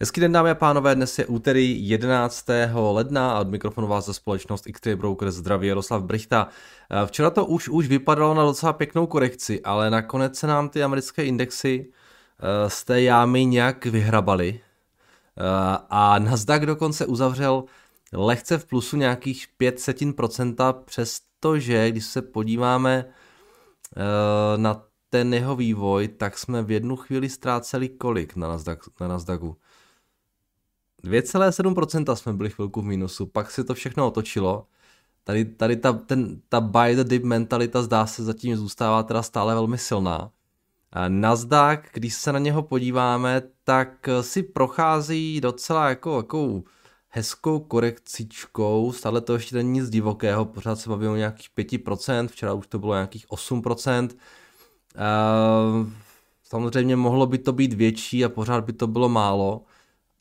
Hezký den dámy a pánové, dnes je úterý 11. ledna a od mikrofonu vás za společnost x Broker zdraví Jaroslav Brichta. Včera to už už vypadalo na docela pěknou korekci, ale nakonec se nám ty americké indexy eh, z té jámy nějak vyhrabaly eh, a Nasdaq dokonce uzavřel lehce v plusu nějakých 5 setin procenta, přestože když se podíváme eh, na ten jeho vývoj, tak jsme v jednu chvíli ztráceli kolik na, Nasdaq, na Nasdaqu? 2,7% jsme byli chvilku v mínusu, pak se to všechno otočilo. Tady, tady ta, ten, ta buy the dip mentalita zdá se zatím zůstává teda stále velmi silná. Nasdaq, když se na něho podíváme, tak si prochází docela jako, jako hezkou korekcičkou, stále to ještě není nic divokého, pořád se bavíme o nějakých 5%, včera už to bylo nějakých 8%. Uh, samozřejmě mohlo by to být větší a pořád by to bylo málo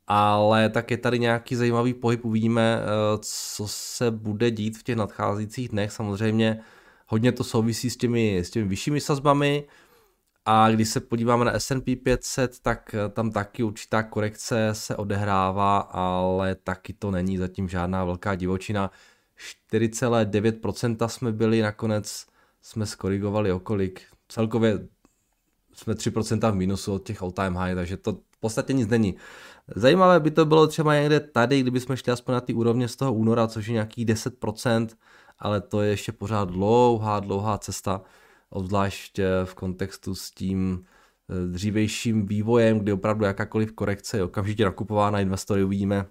ale tak je tady nějaký zajímavý pohyb, uvidíme, eh, co se bude dít v těch nadcházejících dnech. Samozřejmě hodně to souvisí s těmi, s těmi vyššími sazbami a když se podíváme na S&P 500, tak eh, tam taky určitá korekce se odehrává, ale taky to není zatím žádná velká divočina. 4,9% jsme byli, nakonec jsme skorigovali okolik. Celkově jsme 3% v minusu od těch all time high, takže to v podstatě nic není. Zajímavé by to bylo třeba někde tady, kdybychom šli aspoň na ty úrovně z toho února, což je nějakých 10%, ale to je ještě pořád dlouhá, dlouhá cesta, obzvlášť eh, v kontextu s tím eh, dřívejším vývojem, kdy opravdu jakákoliv korekce je okamžitě nakupována, investory uvidíme,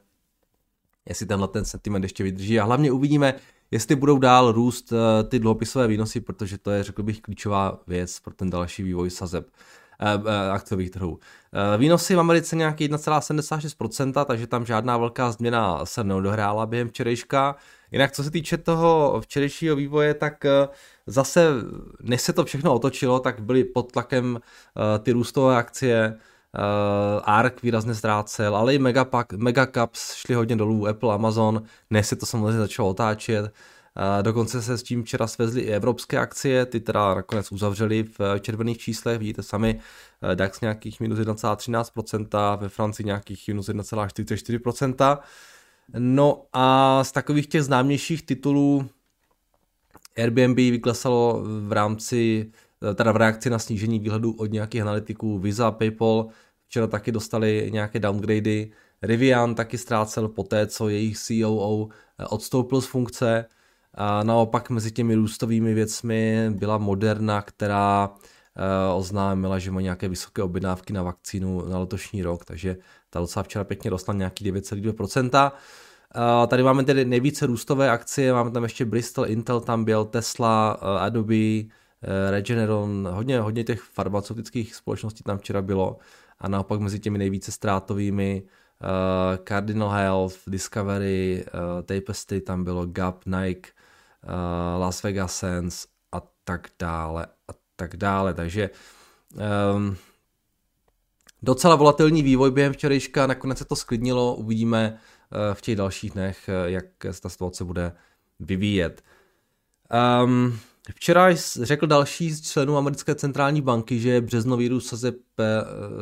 jestli tenhle ten sentiment ještě vydrží a hlavně uvidíme, jestli budou dál růst eh, ty dluhopisové výnosy, protože to je, řekl bych, klíčová věc pro ten další vývoj sazeb. Eh, eh, akciových trhů. Eh, výnosy v Americe nějaký 1,76%, takže tam žádná velká změna se neodohrála během včerejška. Jinak co se týče toho včerejšího vývoje, tak zase, než se to všechno otočilo, tak byly pod tlakem ty růstové akcie, ARK výrazně ztrácel, ale i Megapack, Megacaps šli hodně dolů, Apple, Amazon, než se to samozřejmě začalo otáčet, Dokonce se s tím včera svezly i evropské akcie, ty teda nakonec uzavřely v červených číslech, vidíte sami eh, DAX nějakých minus 1,13%, ve Francii nějakých minus 1,44%. No a z takových těch známějších titulů Airbnb vyklesalo v rámci, eh, teda v reakci na snížení výhledu od nějakých analytiků Visa, PayPal, včera taky dostali nějaké downgradey, Rivian taky ztrácel po té, co jejich COO eh, odstoupil z funkce, a naopak mezi těmi růstovými věcmi byla Moderna, která eh, oznámila, že má nějaké vysoké objednávky na vakcínu na letošní rok, takže ta docela včera pěkně rostla nějaký 9,2%. Uh, tady máme tedy nejvíce růstové akcie, máme tam ještě Bristol, Intel tam byl, Tesla, uh, Adobe, Regeneron, hodně, hodně těch farmaceutických společností tam včera bylo a naopak mezi těmi nejvíce ztrátovými Cardinal Health, Discovery, Tapestry tam bylo, Gap, Nike, Las Vegas Sands a tak dále a tak dále. Takže um, docela volatilní vývoj během včerejška, nakonec se to sklidnilo, uvidíme uh, v těch dalších dnech, uh, jak se ta situace bude vyvíjet. Um, Včera řekl další z členů americké centrální banky, že březnový růst sazeb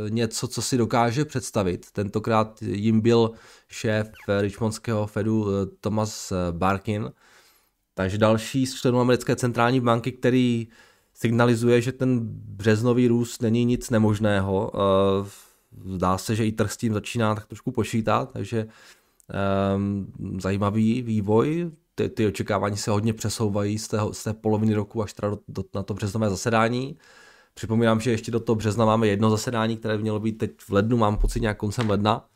něco, co si dokáže představit. Tentokrát jim byl šéf Richmondského Fedu Thomas Barkin takže další z členů americké centrální banky, který signalizuje, že ten březnový růst není nic nemožného. Eh, zdá se, že i trh s tím začíná tak trošku počítat, takže um, zajímavý vývoj. Ty, ty očekávání se hodně přesouvají z, tého, z té poloviny roku až teda do, do, na to březnové zasedání. Připomínám, že ještě do toho března máme jedno zasedání, které mělo být teď v lednu, mám pocit nějak koncem ledna.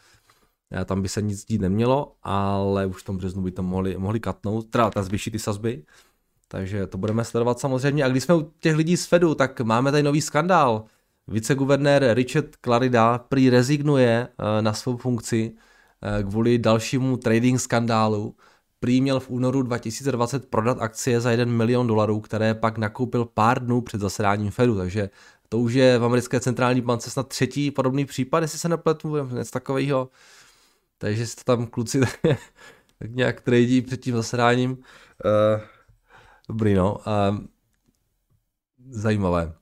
Tam by se nic dít nemělo, ale už v tom březnu by to mohli, mohli katnout, teda ta zvýšit ty sazby. Takže to budeme sledovat samozřejmě. A když jsme u těch lidí z Fedu, tak máme tady nový skandál. Viceguvernér Richard Clarida prý rezignuje eh, na svou funkci eh, kvůli dalšímu trading skandálu. Prý měl v únoru 2020 prodat akcie za 1 milion dolarů, které pak nakoupil pár dnů před zasedáním Fedu, takže to už je v americké centrální bance snad třetí podobný případ, jestli se nepletu, něco takového takže si to tam kluci tak nějak tradí před tím zasedáním. Uh, dobrý, no. Uh, zajímavé.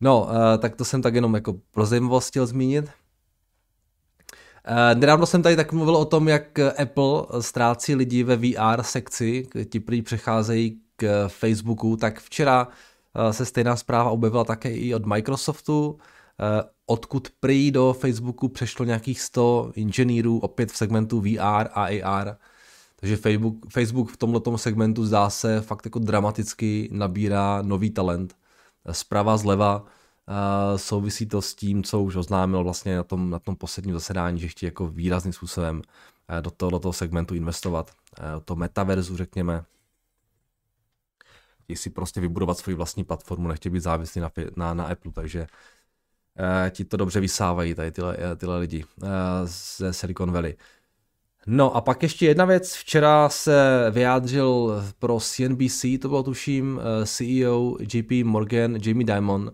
No, uh, tak to jsem tak jenom jako pro zajímavost chtěl zmínit. nedávno jsem tady tak mluvil o tom, jak Apple ztrácí lidi ve VR sekci, ti prý přecházejí k Facebooku, tak včera se stejná zpráva objevila také i od Microsoftu, odkud prý do Facebooku přešlo nějakých 100 inženýrů opět v segmentu VR a AR. Takže Facebook, Facebook v tomto segmentu zdá se fakt jako dramaticky nabírá nový talent. Zprava, zleva, Uh, souvisí to s tím, co už oznámil vlastně na tom, na tom posledním zasedání, že chtějí jako výrazným způsobem do, toho, do toho segmentu investovat. To metaverzu, řekněme. Chtějí si prostě vybudovat svoji vlastní platformu, nechtějí být závislí na, na, na Apple, takže ti to dobře vysávají, tady tyhle, tyhle lidi ze Silicon Valley. No a pak ještě jedna věc, včera se vyjádřil pro CNBC, to bylo tuším CEO JP Morgan, Jamie Dimon,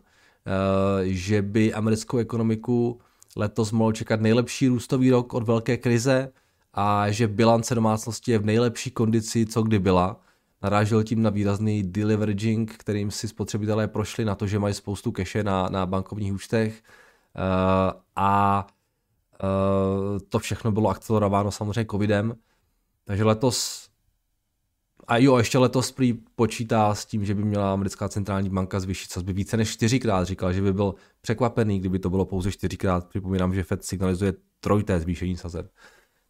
Eh, že by americkou ekonomiku letos mohl čekat nejlepší růstový rok od velké krize a že bilance domácnosti je v nejlepší kondici, co kdy byla. Narážel tím na výrazný deleveraging, kterým si spotřebitelé prošli na to, že mají spoustu keše na, na bankovních účtech uh, a uh, to všechno bylo akcelerováno samozřejmě covidem. Takže letos a jo, ještě letos prý počítá s tím, že by měla americká centrální banka zvýšit sazby více než čtyřikrát. Říkal, že by byl překvapený, kdyby to bylo pouze čtyřikrát. Připomínám, že Fed signalizuje trojité zvýšení sazeb.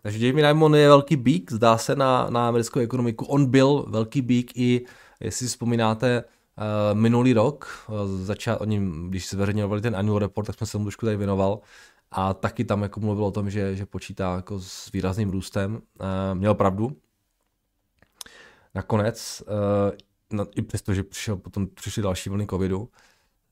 Takže Jamie Dimon je velký bík, zdá se na, na americkou ekonomiku. On byl velký bík i, jestli si vzpomínáte, uh, minulý rok, uh, začal, oni, když zveřejňovali ten annual report, tak jsme se mu trošku tady věnoval a taky tam jako mluvil o tom, že, že počítá jako s výrazným růstem. Uh, měl pravdu, nakonec, i přesto, že přišel, potom přišly další vlny covidu.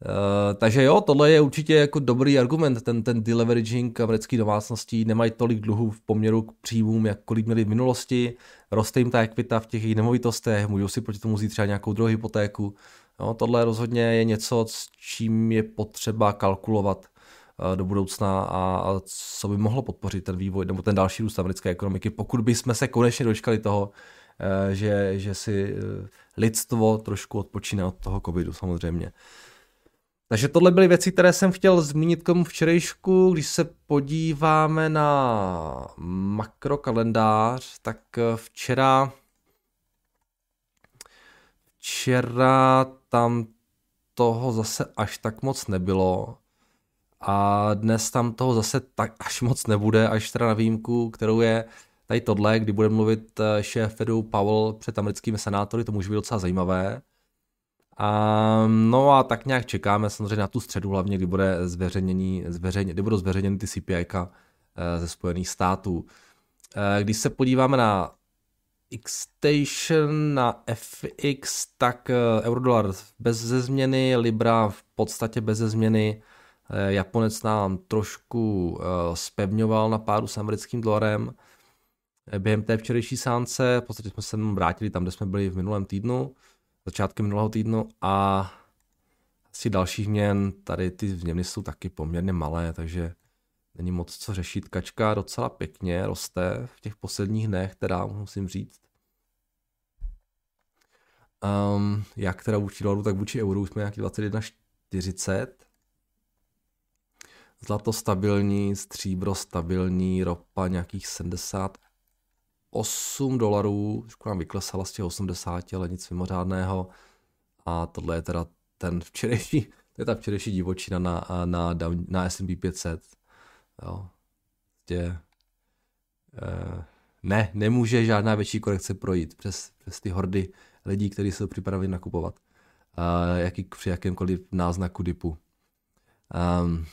Uh, takže jo, tohle je určitě jako dobrý argument, ten, ten deleveraging amerických domácností, nemají tolik dluhů v poměru k příjmům, jak kolik měli v minulosti, roste jim ta ekvita v těch jejich nemovitostech, můžou si proti tomu vzít třeba nějakou druhou hypotéku. Jo, tohle rozhodně je něco, s čím je potřeba kalkulovat uh, do budoucna a, a co by mohlo podpořit ten vývoj nebo ten další růst americké ekonomiky, pokud bychom se konečně dočkali toho, Eh, že, že si eh, lidstvo trošku odpočíne od toho covidu samozřejmě. Takže tohle byly věci, které jsem chtěl zmínit k tomu včerejšku. Když se podíváme na makrokalendář, tak eh, včera včera tam toho zase až tak moc nebylo. A dnes tam toho zase tak až moc nebude, až teda na výjimku, kterou je tady tohle, kdy bude mluvit eh, šéf Fedu Powell před americkými senátory, to může být docela zajímavé. A, no a tak nějak čekáme samozřejmě na tu středu, hlavně kdy bude zveřejnění, zveřejně, kdy budou zveřejněny ty CPI eh, ze Spojených států. Eh, když se podíváme na X-Station, na FX, tak eurodolar bez změny, Libra v podstatě bez změny, Japonec nám trošku spevňoval na pádu s americkým dolarem, během té včerejší sánce. V podstatě jsme se vrátili tam, kde jsme byli v minulém týdnu, začátkem minulého týdnu a asi dalších měn, tady ty změny jsou taky poměrně malé, takže není moc co řešit. Kačka docela pěkně roste v těch posledních dnech, teda musím říct. Um, jak teda vůči dolaru, tak vůči euru jsme nějaký 21,40. Zlato stabilní, stříbro stabilní, ropa nějakých 70 8 dolarů, trošku nám vyklesala z těch 80, ale nic mimořádného. A tohle je teda ten včerejší, to je ta včerejší divočina na, na, na, na S&P 500. Jo. Tě, eh, ne, nemůže žádná větší korekce projít přes, přes ty hordy lidí, kteří jsou připraveni nakupovat. Uh, jaký, při jakémkoliv náznaku dipu. Um,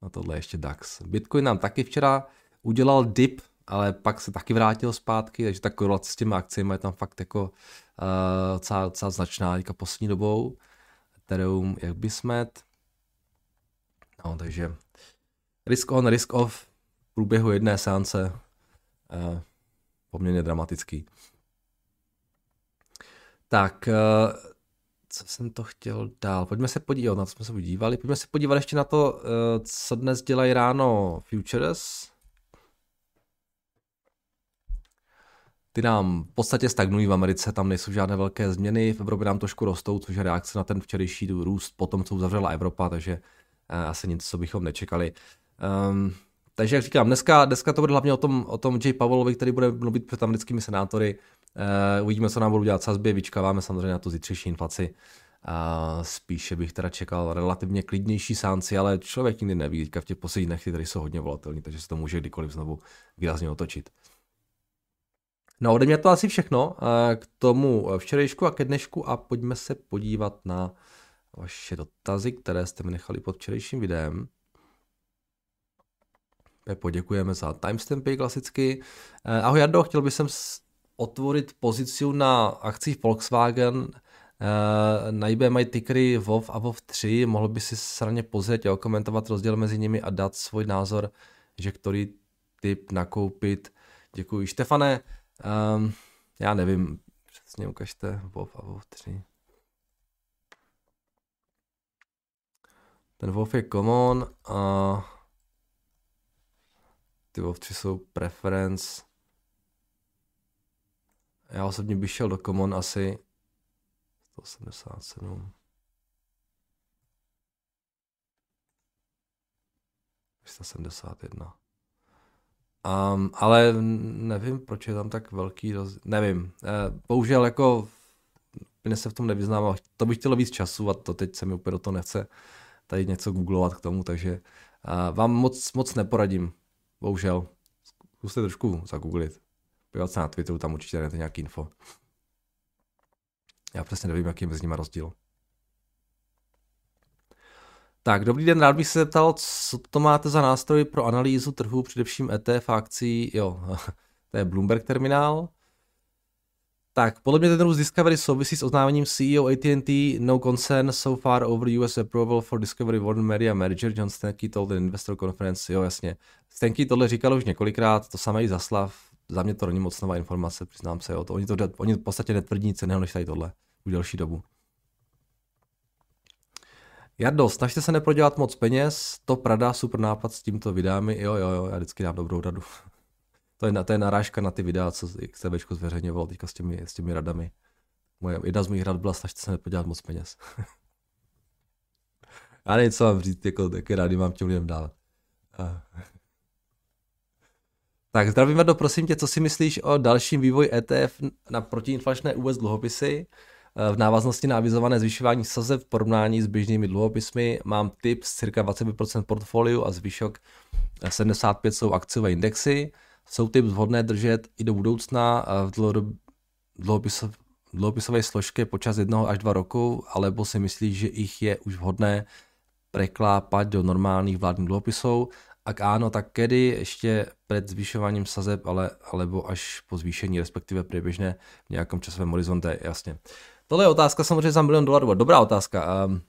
a tohle je ještě DAX. Bitcoin nám taky včera udělal dip ale pak se taky vrátil zpátky, takže ta korelace s těmi akcemi je tam fakt jako uh, docela, docela značná teďka poslední dobou. Ethereum, jak by smet. No, takže risk on, risk off v průběhu jedné seance uh, poměrně dramatický. Tak, uh, co jsem to chtěl dál? Pojďme se podívat, na co jsme se podívali. Pojďme se podívat ještě na to, co dnes dělají ráno futures. Ty nám v podstatě stagnují v Americe, tam nejsou žádné velké změny, v Evropě nám trošku rostou, což je reakce na ten včerejší růst po tom, co uzavřela Evropa, takže uh, asi nic, co bychom nečekali. Um, takže jak říkám, dneska, dneska to bude hlavně o tom, o tom J. Powellovi, který bude mluvit před americkými senátory. Uh, uvidíme, co nám budou dělat sazby, vyčkáváme samozřejmě na tu zítřejší inflaci. A spíše bych teda čekal relativně klidnější sánci, ale člověk nikdy neví, teďka v těch posledních dnech, tady jsou hodně volatelní, takže se to může kdykoliv znovu výrazně otočit. No ode mě to asi všechno k tomu včerejšku a ke dnešku a pojďme se podívat na vaše dotazy, které jste mi nechali pod včerejším videem. Poděkujeme za timestampy klasicky. Eh, ahoj Jardo, chtěl bych otvorit pozici na akcích Volkswagen. Eh, na eBay mají tickery WoW a WoW 3. Mohl by si sraně pozrieť a komentovat rozdíl mezi nimi a dát svůj názor, že který typ nakoupit. Děkuji. Štefane, um, já nevím, přesně ukažte WoW a WoW 3. Ten WoW je common a ty WoW 3 jsou preference. Já osobně bych šel do common asi 187. 371. Um, ale nevím, proč je tam tak velký rozdíl. Nevím. Uh, bohužel jako úplně se v tom nevyznám. To bych chtělo víc času a to teď se mi úplně do toho nechce tady něco googlovat k tomu, takže uh, vám moc, moc neporadím. Bohužel. Zkuste trošku zagooglit. Podívat se na Twitteru, tam určitě najdete nějaký info. Já přesně nevím, jaký je mezi nimi rozdíl. Tak, dobrý den, rád bych se zeptal, co to máte za nástroj pro analýzu trhu, především ETF akcí, jo, to je Bloomberg terminál. Tak, podle mě ten růst Discovery souvisí s oznámením CEO AT&T no concern so far over US approval for Discovery Warner Media merger. John Stanky told an investor conference, jo jasně. Stanky tohle říkal už několikrát, to samé i zaslav. Za mě to není moc nová informace, přiznám se, jo. To, oni, to, oni v podstatě netvrdí nic jiného než tady tohle už delší dobu. Jardo, snažte se neprodělat moc peněz, to Prada, super nápad s tímto videami, jo, jo, jo, já vždycky dám dobrou radu. to, je, to je narážka na ty videa, co XTBčko zveřejňoval teďka s těmi, s těmi radami. Moje, jedna z mých rad byla, snažte se neprodělat moc peněz. já nevím, co mám říct, jako, jaké rady mám těm lidem dát. Tak zdravím Vardo, prosím tě, co si myslíš o dalším vývoji ETF na protiinflačné US dluhopisy? V návaznosti na avizované zvyšování sazeb v porovnání s běžnými dluhopisy mám tip z cirka 25% portfoliu a zvyšok 75 jsou akciové indexy. Jsou typ vhodné držet i do budoucna v dluhopisové složky počas jednoho až dva roku, alebo si myslíš, že jich je už vhodné preklápat do normálních vládních dluhopisů ak áno, tak kedy ještě před zvyšováním sazeb, ale, alebo až po zvýšení, respektive průběžně v nějakém časovém horizonte, jasně. Tohle je otázka samozřejmě za milion dolarů. Dobrá otázka. Um,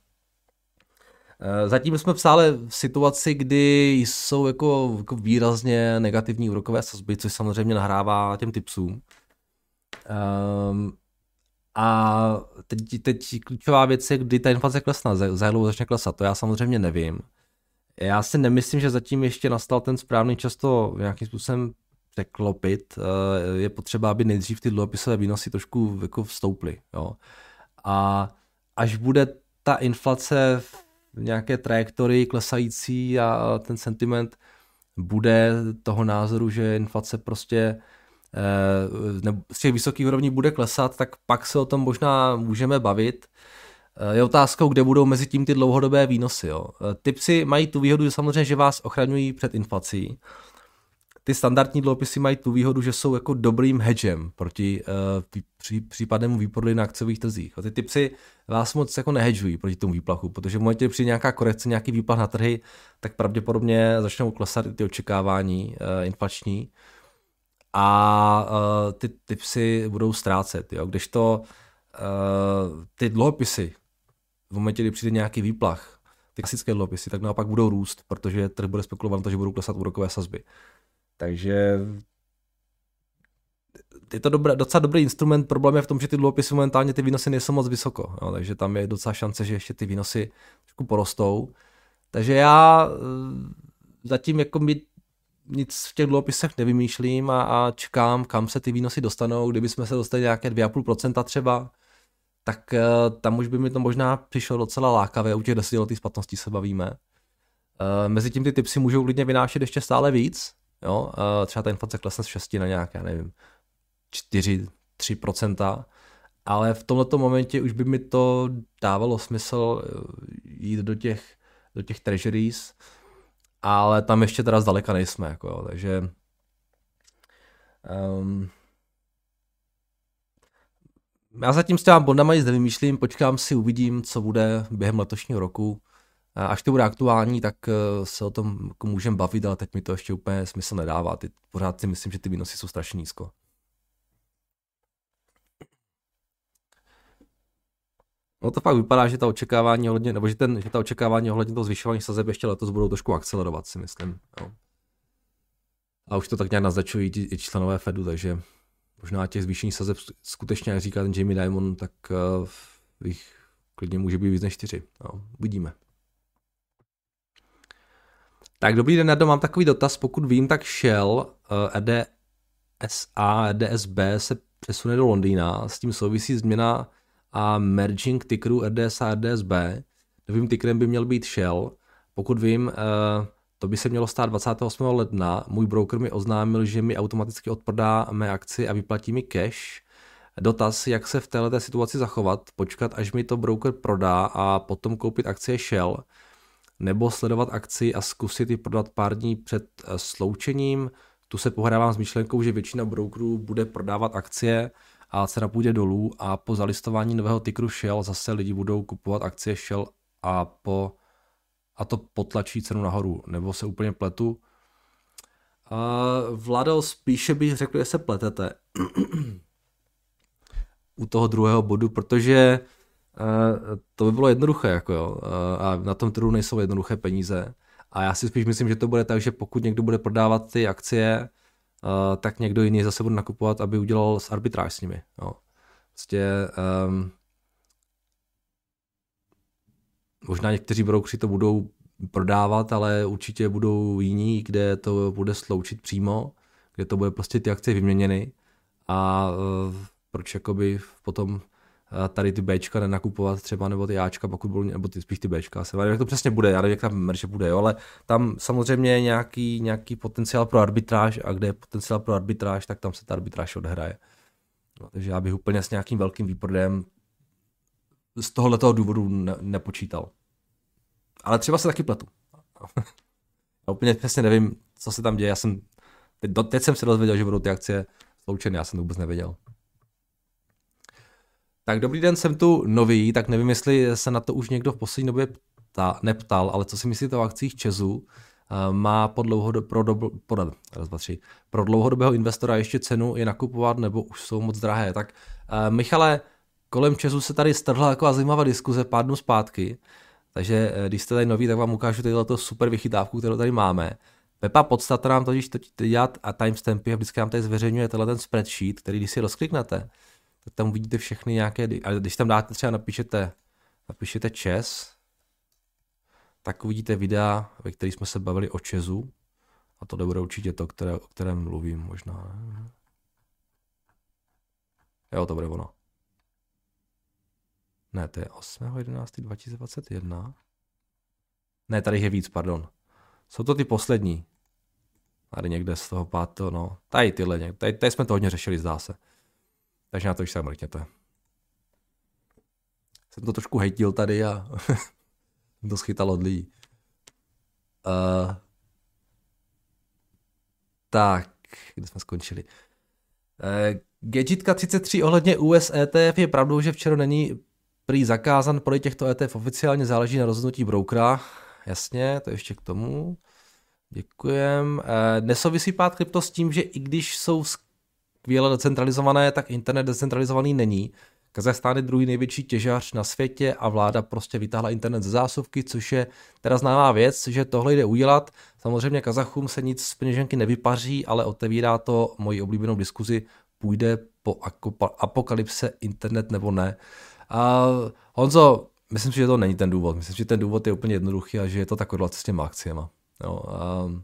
Zatím jsme stále v situaci, kdy jsou jako, jako výrazně negativní úrokové sazby, což samozřejmě nahrává těm typsům. Um, a teď, teď klíčová věc je, kdy ta inflace klesne, za začne klesat. To já samozřejmě nevím. Já si nemyslím, že zatím ještě nastal ten správný čas to nějakým způsobem překlopit. Eh, je potřeba, aby nejdřív ty dluhopisové výnosy trošku jako vstouply. Jo. A až bude ta inflace v nějaké trajektorii klesající a ten sentiment bude toho názoru, že inflace prostě eh, z těch vysokých úrovní bude klesat, tak pak se o tom možná můžeme bavit. Eh, je otázkou, kde budou mezi tím ty dlouhodobé výnosy. Jo. Typsy mají tu výhodu samozřejmě, že vás ochraňují před inflací. Ty standardní dluhopisy mají tu výhodu, že jsou jako dobrým hedgem proti uh, pří, případnému výprodeji na akciových trzích. A ty typsy vás moc jako nehedžují proti tomu výplachu, protože v momentě, kdy přijde nějaká korekce, nějaký výplach na trhy, tak pravděpodobně začnou klesat ty očekávání uh, inflační a uh, ty typsy budou ztrácet. Jo. Když to uh, ty dluhopisy v momentě, kdy přijde nějaký výplach, ty klasické dluhopisy, tak naopak budou růst, protože trh bude spekulovat na to, že budou klesat úrokové sazby. Takže je to dobré, docela dobrý instrument. Problém je v tom, že ty dluhopisy momentálně ty výnosy nejsou moc vysoko. Jo, takže tam je docela šance, že ještě ty výnosy trošku porostou. Takže já eh, zatím jako mi nic v těch dluhopisech nevymýšlím a, a čekám, kam se ty výnosy dostanou. Kdyby jsme se dostali nějaké 2,5% třeba, tak uh, tam už by mi to možná přišlo docela lákavé, u těch desetiletých splatností se bavíme. mezi tím ty tipsy můžou klidně vynášet ještě stále víc. Jo? Uh, třeba ta inflace klesne z 6 na nějaké, nevím, 4, 3%, ale v tomto momentě už by mi to dávalo smysl jít do těch, do těch treasuries, ale tam ještě teda zdaleka nejsme, jako jo, takže um, já zatím s těma bondama nic nevymýšlím, počkám si, uvidím, co bude během letošního roku. Až to bude aktuální, tak eh, se o tom jako můžeme bavit, ale teď mi to ještě úplně smysl nedává. Ty, pořád si myslím, že ty výnosy jsou strašně nízko. No to fakt vypadá, že ta očekávání ohledně, nebo že, ten, že ta očekávání ohledně toho zvyšování sazeb ještě letos budou trošku akcelerovat, si myslím. Jo. A už to tak nějak naznačují i členové Fedu, takže možná těch zvýšení sazeb skutečně, jak říká ten Jamie Dimon, tak uh, jich klidně může být víc než čtyři. No, uvidíme. Tak dobrý den, Nado, mám takový dotaz, pokud vím, tak Shell, EDSA, EDSB se přesune do Londýna, s tím souvisí změna a merging tickerů RDS a RDSB. Novým tickerem by měl být Shell. Pokud vím, eh, to by se mělo stát 28. ledna. Můj broker mi oznámil, že mi automaticky odprodá mé akci a vyplatí mi cash. Dotaz, jak se v této situaci zachovat, počkat, až mi to broker prodá a potom koupit akcie Shell, nebo sledovat akci a zkusit ji prodat pár dní před eh, sloučením. Tu se pohrávám s myšlenkou, že většina brokerů bude prodávat akcie, a cena půjde dolů a po zalistování nového tykru Shell zase lidi budou kupovat akcie Shell a, po, a to potlačí cenu nahoru, nebo se úplně pletu. A Vlado, spíše bych řekl, že se pletete u toho druhého bodu, protože to by bylo jednoduché, jako jo, a na tom trhu nejsou jednoduché peníze. A já si spíš myslím, že to bude tak, že pokud někdo bude prodávat ty akcie, uh, tak někdo jiný zase bude nakupovat, aby udělal s arbitráž s nimi. Jo. Prostě um, možná někteří broukři to budou prodávat, ale určitě budou jiní, kde to bude sloučit přímo, kde to bude prostě ty akcie vyměněny a uh, proč jakoby potom tady ty Bčka nenakupovat třeba, nebo ty Ačka, pokud budou, nebo ty, spíš ty Bčka, se jak to přesně bude, já nevím, jak ta merge bude, jo, ale tam samozřejmě je nějaký, nějaký potenciál pro arbitráž a kde je potenciál pro arbitráž, tak tam se ta arbitráž odhraje. No, takže já bych úplně s nějakým velkým výprodem z tohoto důvodu ne, nepočítal. Ale třeba se taky pletu. já úplně přesně nevím, co se tam děje. Já jsem, teď, teď jsem se dozvěděl, že budou ty akcie sloučeny, já jsem to vůbec nevěděl. Tak dobrý den, jsem tu nový, tak nevím, jestli se na to už někdo v poslední době ptá, neptal, ale co si myslíte o akcích Česu? Eh, má po, dlouhodob, pro, do, pro, raz, dva, tři, pro dlouhodobého investora ještě cenu je nakupovat, nebo už jsou moc drahé? Tak uh, Michale, kolem Česu se tady strhla taková zajímavá diskuze pár dnů zpátky, takže uh, když jste tady nový, tak vám ukážu tato super vychytávku, kterou tady máme. Pepa podstata nám totiž to dělat a timestampy a vždycky nám tady zveřejňuje tenhle ten spreadsheet, který když si rozkliknete, tak tam uvidíte všechny nějaké, a když tam dáte třeba napíšete, napíšete čes, tak uvidíte videa, ve kterých jsme se bavili o česu, a to bude určitě to, které, o kterém mluvím možná. Jo, to bude ono. Ne, to je 8.11.2021. Ne, tady je víc, pardon. Jsou to ty poslední. Tady někde z toho pátého, no. Tady tyhle, tady, tady jsme to hodně řešili, zdá se. Takže na to už se mrkněte. Jsem to trošku hejtil tady a to schytal od lidí. Uh, tak, kde jsme skončili? Uh, Gadgetka 33 ohledně US ETF je pravdou, že včera není prý zakázan prodej těchto ETF oficiálně záleží na rozhodnutí broukera. Jasně, to ještě k tomu. Děkujem. E, nesouvisí pád krypto s tím, že i když jsou skvěle decentralizované, tak internet decentralizovaný není. Kazachstán je druhý největší těžař na světě a vláda prostě vytáhla internet ze zásuvky, což je teda známá věc, že tohle jde udělat. Samozřejmě Kazachům se nic z peněženky nevypaří, ale otevírá to moji oblíbenou diskuzi, půjde po apokalypse internet nebo ne. A Honzo, myslím si, že to není ten důvod. Myslím, že ten důvod je úplně jednoduchý a že je to taková s těma akciema. Jo, um,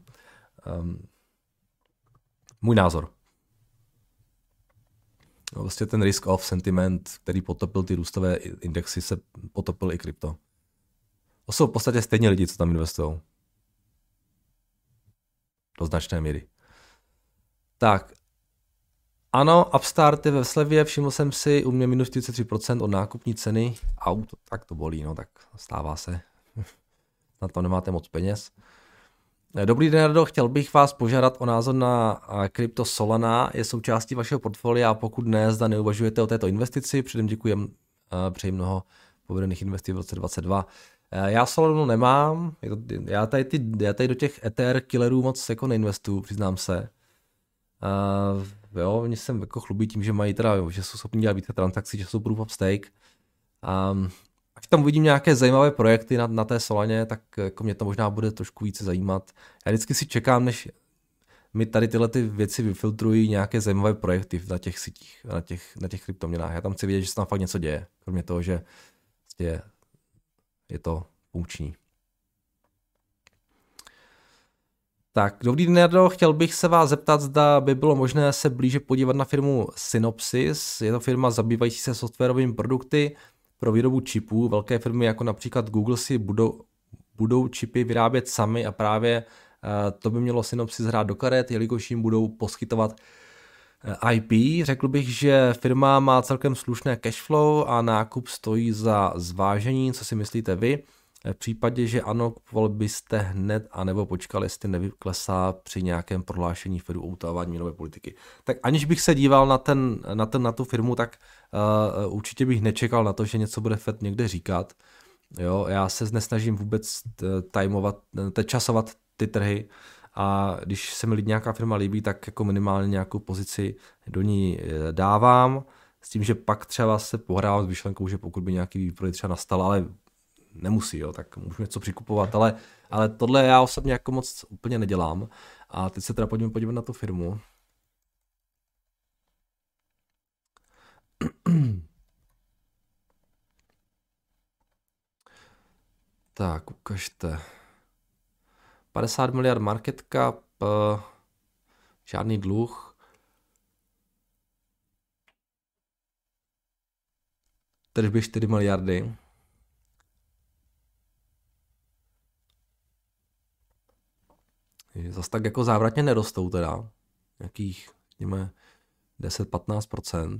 um, můj názor. No, vlastně ten risk off sentiment, který potopil ty růstové indexy, se potopil i krypto. To jsou v podstatě stejně lidi, co tam investují. do značné míry. Tak, ano, Upstart je ve slevě, všiml jsem si, u mě minus 43% od nákupní ceny. Au, to, tak to bolí, no tak stává se. na to nemáte moc peněz. Dobrý den, Rado, chtěl bych vás požádat o názor na krypto Solana. Je součástí vašeho portfolia a pokud ne, zda neuvažujete o této investici, předem děkuji, přeji mnoho povedených investic v roce 2022. Já Solanu nemám, já tady, ty, já tady do těch Ether killerů moc jako neinvestuju, přiznám se. Uh, jo, oni se jako chlubí tím, že mají teda, že jsou schopni dělat více transakcí, že jsou proof of stake. Um, až tam uvidím nějaké zajímavé projekty na, na té Solaně, tak jako mě to možná bude trošku více zajímat. Já vždycky si čekám, než mi tady tyhle ty věci vyfiltrují nějaké zajímavé projekty na těch sítích, na těch, na těch kryptoměnách. Já tam chci vidět, že se tam fakt něco děje, kromě toho, že je, je to funkční. Tak, dobrý den, Jardo. Chtěl bych se vás zeptat, zda by bylo možné se blíže podívat na firmu Synopsys. Je to firma zabývající se softwarovými produkty pro výrobu čipů. Velké firmy jako například Google si budou, budou čipy vyrábět sami a právě uh, to by mělo Synopsys hrát do karet, jelikož jim budou poskytovat uh, IP. Řekl bych, že firma má celkem slušné cashflow a nákup stojí za zvážení. Co si myslíte vy? V případě, že ano, kupovali byste hned, anebo počkali, jestli nevyklesá při nějakém prohlášení Fedu o utávání měnové politiky. Tak aniž bych se díval na, ten, na, ten, na tu firmu, tak uh, určitě bych nečekal na to, že něco bude Fed někde říkat. Jo, já se nesnažím vůbec eh, timovat, eh, časovat ty trhy a když se mi nějaká firma líbí, tak jako minimálně nějakou pozici do ní dávám s tím, že pak třeba se pohrávám s myšlenkou, že pokud by nějaký výprodej třeba nastal, ale nemusí, jo, tak můžu něco přikupovat, ale, ale tohle já osobně jako moc úplně nedělám. A teď se teda pojďme podívat na tu firmu. Tak, ukažte. 50 miliard market cap, uh, žádný dluh. Tržby 4 miliardy. Zase tak jako závratně nerostou teda. Nějakých, řekněme, 10-15%.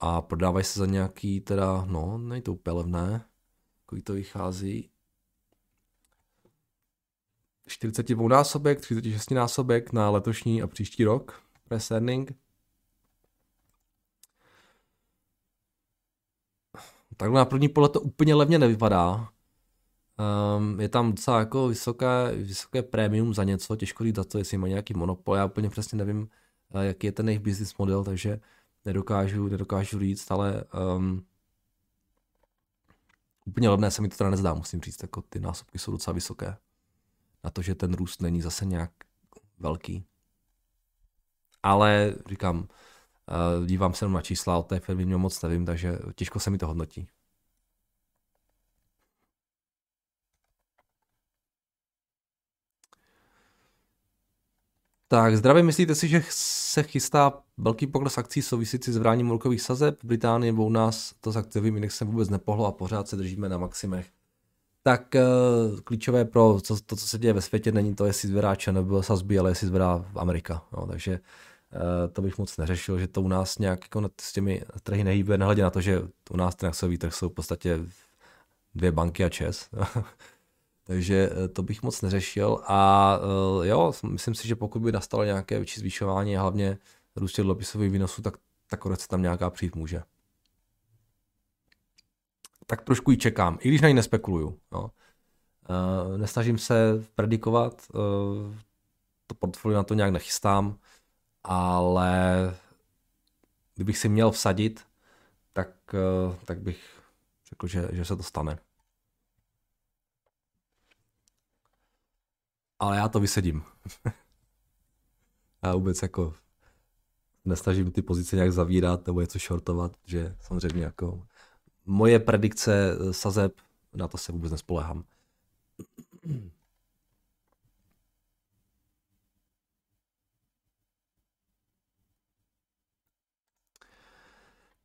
A prodávají se za nějaký teda, no, není to úplně levné. Kolik to vychází? 42 násobek, 36 násobek na letošní a příští rok press earning. Takhle na první pohled to úplně levně nevypadá. Um, je tam docela jako vysoké, vysoké prémium za něco, těžko říct za to, jestli má nějaký monopol, já úplně přesně nevím, uh, jaký je ten jejich business model, takže nedokážu, nedokážu říct, ale um, úplně levné se mi to teda nezdá, musím říct, jako ty násobky jsou docela vysoké. Na to, že ten růst není zase nějak velký. Ale říkám, uh, dívám se na čísla, od té firmy moc nevím, takže těžko se mi to hodnotí. Tak, zdravě, myslíte si, že se chystá velký pokles akcí souvisící s vráním úrokových sazeb v Británii, nebo u nás to s akciovým indexem vůbec nepohlo a pořád se držíme na maximech? Tak uh, klíčové pro co, to, co se děje ve světě, není to, jestli zvedá nebo sazby, ale jestli zvedá Amerika. No, takže uh, to bych moc neřešil, že to u nás nějak jako s těmi trhy nehýbe, nehledě na to, že u nás ten akciový trh jsou v podstatě dvě banky a ČES. Takže eh, to bych moc neřešil a eh, jo, myslím si, že pokud by nastalo nějaké větší zvýšování a hlavně růst dluhopisových výnosů, tak ta korekce tam nějaká přijít může. Tak trošku ji čekám, i když na ní nespekuluju. No. Nesnažím se predikovat, to portfolio na to nějak nechystám, ale kdybych si měl vsadit, tak, tak bych řekl, že, že se to stane. Ale já to vysedím. já vůbec jako nesnažím ty pozice nějak zavírat nebo něco shortovat, že samozřejmě jako moje predikce sazeb, na to se vůbec nespolehám.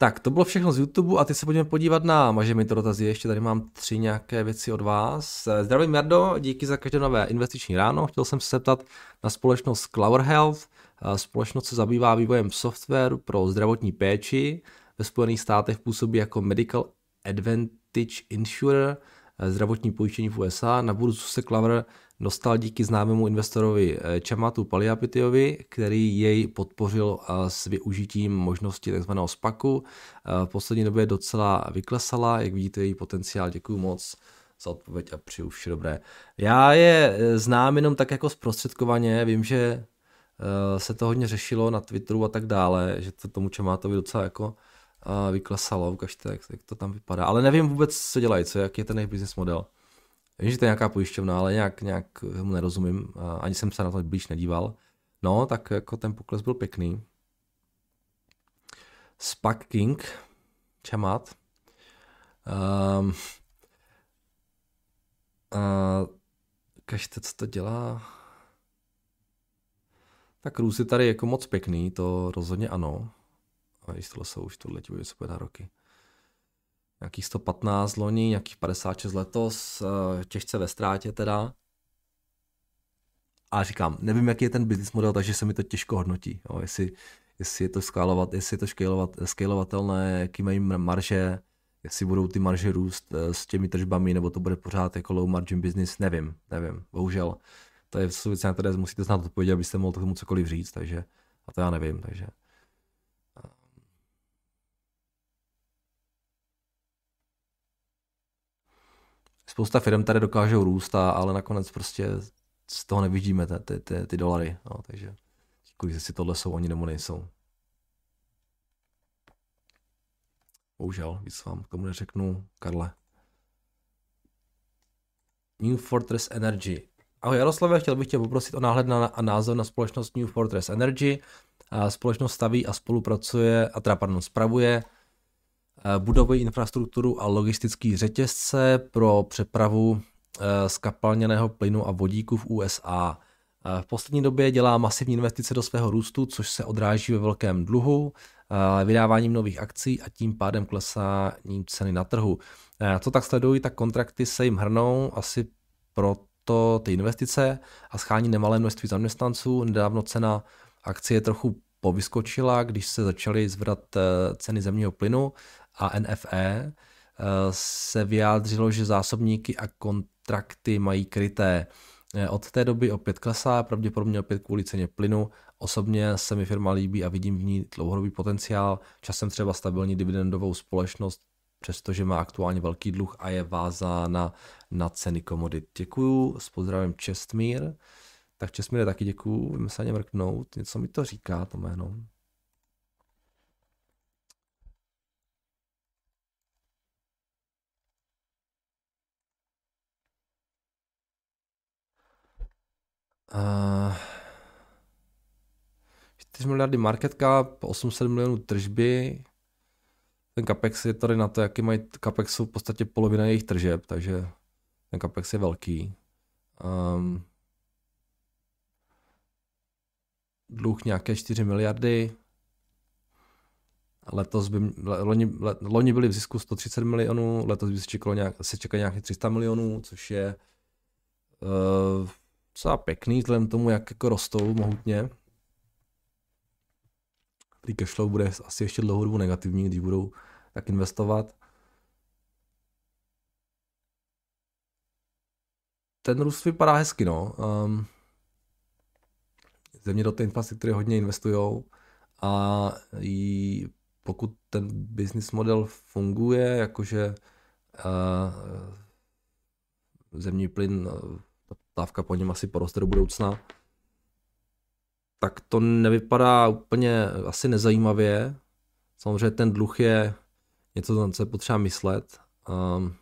Tak, to bylo všechno z YouTube a teď se pojďme podívat na, maže mi to dotazy, ještě tady mám tři nějaké věci od vás. Zdravím Jardo, díky za každé nové investiční ráno. Chtěl jsem se zeptat na společnost Clover Health. Společnost se zabývá vývojem softwaru pro zdravotní péči. Ve Spojených státech působí jako Medical Advantage Insurer, zdravotní pojištění v USA. Na burzu se Clover dostal díky známému investorovi eh, Chamatu Paliapitiovi, který jej podpořil eh, s využitím možnosti tzv. SPACu. Eh, v poslední době docela vyklesala, jak vidíte její potenciál, děkuji moc za odpověď a přeju vše dobré. Já je znám jenom tak jako zprostředkovaně, vím, že se to hodně řešilo na Twitteru a tak dále, že to tomu Chamatovi docela jako vyklesalo, ukažte, jak, jak to tam vypadá. Ale nevím vůbec, co dělají, co, jak je ten jejich business model. Vím, že to je nějaká pojišťovna, ale nějak, nějak mu nerozumím. Ani jsem se na to blíž nedíval. No, tak jako ten pokles byl pěkný. Spak King, Čamat. Um, uh, kažte, co to dělá. Tak růst je tady jako moc pěkný, to rozhodně ano. A když tohle jsou už tohle ti bude na roky nějakých 115 loni, nějakých 56 letos, eh, těžce ve ztrátě teda. A říkám, nevím, jaký je ten business model, takže se mi to těžko hodnotí. Jo, jestli, jestli je to skálovat, jestli je to scalovat, scalovatelné, jaký mají marže, jestli budou ty marže růst eh, s těmi tržbami, nebo to bude pořád jako low margin business, nevím, nevím, bohužel. To je věc, na které musíte znát odpovědět, abyste mohl tomu cokoliv říct, takže a to já nevím, takže spousta firm tady dokážou růst, a, ale nakonec prostě z toho nevidíme ty, ty, ty, ty dolary. No, takže kolik si tohle jsou oni nebo nejsou. Bohužel, víc vám k tomu neřeknu, Karle. New Fortress Energy. Ahoj Jaroslave, chtěl bych tě poprosit o náhled na, a názor na společnost New Fortress Energy. Společnost staví a spolupracuje, a teda pardon, spravuje Eh, budovují infrastrukturu a logistický řetězce pro přepravu eh, skapalněného plynu a vodíku v USA. Eh, v poslední době dělá masivní investice do svého růstu, což se odráží ve velkém dluhu, vydáváním nových akcí a tím pádem klesáním ceny na trhu. Co tak sledují, tak kontrakty se jim hrnou asi proto ty investice a schání nemalé množství zaměstnanců. Nedávno cena akcie trochu povyskočila, když se začaly zvrat ceny zemního plynu a NFE eh, se vyjádřilo, že zásobníky a kontrakty mají kryté. Eh, od té doby opět klesá, pravděpodobně opět kvůli ceně plynu. Osobně se mi firma líbí a vidím v ní dlouhodobý potenciál, časem třeba stabilní dividendovou společnost, přestože má aktuálně velký dluh a je vázána na ceny komodit. Děkuju, s pozdravem Čestmír. Tak Čestmíre taky děkuju, vím se ani mrknout, něco mi to říká to jméno. Uh, 4 miliardy market cap, 800 milionů tržby. Ten capex je tady na to, jaký mají capex jsou v podstatě polovina jejich tržeb, takže ten capex je velký. Um, dluh nějaké 4 miliardy. Letos by, loni, loni byli v zisku 130 milionů, letos by se čekalo nějak, se čeká nějakých 300 milionů, což je uh, docela pěkný, vzhledem tomu, jak jako rostou mohutně. Free cashflow bude asi ještě dlouhou dobu negativní, když budou tak investovat. Ten růst vypadá hezky, no. Um, země do té infrastruktury hodně investují a i pokud ten business model funguje, jakože uh, zemní plyn dávka po něm asi poroste do budoucna, tak to nevypadá úplně asi nezajímavě. Samozřejmě ten dluh je něco, co je potřeba myslet. Um,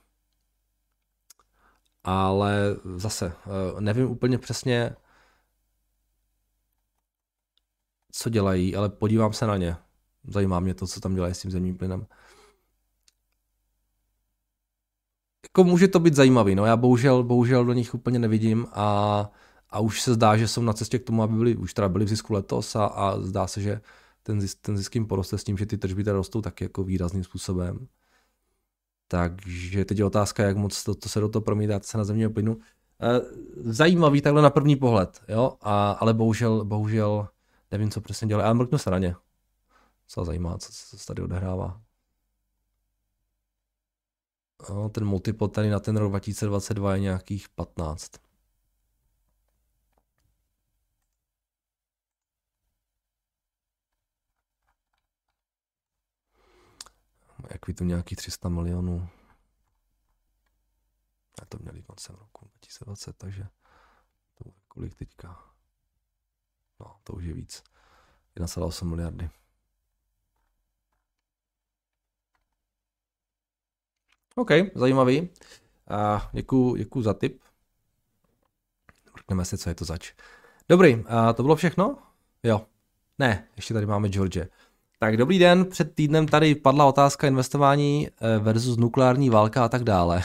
ale zase, uh, nevím úplně přesně, co dělají, ale podívám se na ně. Zajímá mě to, co tam dělají s tím zemním plynem. Jako může to být zajímavý, no já bohužel, bohužel do nich úplně nevidím a, a už se zdá, že jsou na cestě k tomu, aby byli, už teda byli v zisku letos a, a zdá se, že ten zisk, ten zisk jim poroste s tím, že ty tržby tady rostou taky jako výrazným způsobem. Takže teď je otázka, jak moc to, to se do toho promítá se na zemního plynu. Eh, zajímavý takhle na první pohled, jo, a, ale bohužel, bohužel nevím, co přesně dělá. Já mrknu se na ně. Co zajímá, co, co se tady odehrává. No, ten multiple tady na ten rok 2022 je nějakých 15. Jak ví to nějakých 300 milionů. A to měli koncem roku 2020, takže to bude kolik teďka? No, to už je víc. 1,8 miliardy. OK, zajímavý. A děkuju, děkuju za tip. Mrkneme si, co je to zač. Dobrý, a to bylo všechno? Jo. Ne, ještě tady máme George. Tak dobrý den, před týdnem tady padla otázka investování eh, versus nukleární válka a tak dále.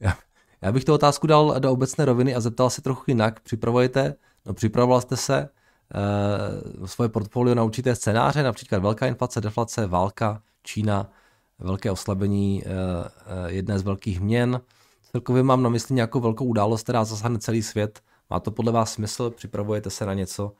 Já, bych tu otázku dal do obecné roviny a zeptal se trochu jinak. Připravujete, no připravoval jste se uh, svoje portfolio na určité scénáře, například velká inflace, deflace, válka, Čína, velké oslabení uh, uh, jedné z velkých měn. Celkově mám na mysli nějakou velkou událost, která zasáhne celý svět. Má to podle vás smysl? Připravujete se na něco?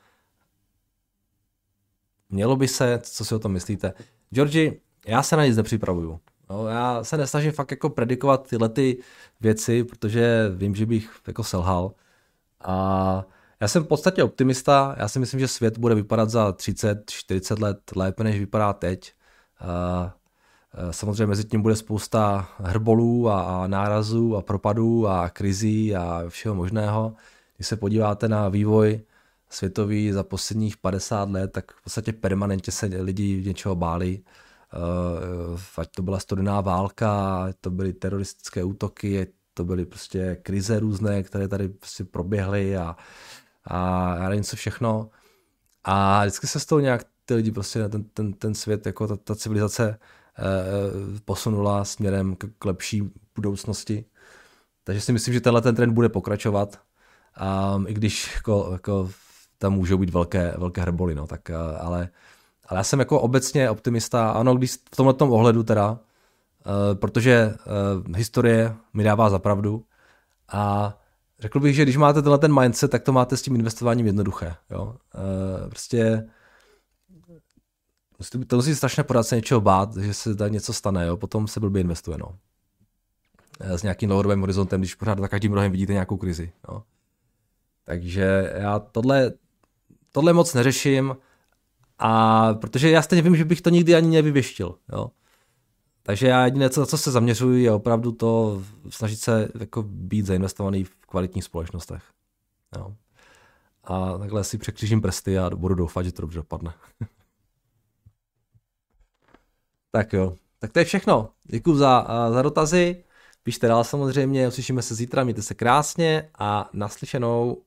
Mělo by se, co si o tom myslíte? Georgi, já se na nic nepřipravuju. No, já se nesnažím fakt jako predikovat tyhle ty věci, protože vím, že bych jako selhal. A já jsem v podstatě optimista, já si myslím, že svět bude vypadat za 30-40 let lépe, než vypadá teď. Samozřejmě mezi tím bude spousta hrbolů a, nárazů a propadů a krizí a všeho možného. Když se podíváte na vývoj světový za posledních 50 let, tak v podstatě permanentně se lidi něčeho báli. Uh, ať to byla studená válka, to byly teroristické útoky, to byly prostě krize různé, které tady prostě proběhly a, a já nevím co všechno. A vždycky se z toho nějak ty lidi prostě ten, ten, ten svět, jako ta, ta civilizace posunula směrem k, lepší budoucnosti. Takže si myslím, že tenhle ten trend bude pokračovat. Um, I když jako, jako tam můžou být velké, velké hrboly, no, tak, eh, ale, ale já jsem jako obecně optimista, ano, když v tomhle tom ohledu teda, uh, protože uh, historie mi dává za pravdu a řekl bych, že když máte tenhle ten mindset, tak to máte s tím investováním jednoduché, jo. Uh, prostě to musí strašně podat se něčeho bát, že se tady něco stane, jo, potom se blbě investuje, no. S nějakým dlouhodobým horizontem, když pořád za každým rohem vidíte nějakou krizi, jo. Takže já tohle tohle moc neřeším, a protože já stejně vím, že bych to nikdy ani nevyvěštil, jo. Takže já jediné, co, na co se zaměřuji, je opravdu to snažit se jako být zainvestovaný v kvalitních společnostech. Jo. A takhle si překřížím prsty a budu doufat, že to dobře dopadne. tak jo, tak to je všechno. Děkuji za, za dotazy. Pište dál samozřejmě, uslyšíme se zítra, mějte se krásně a naslyšenou.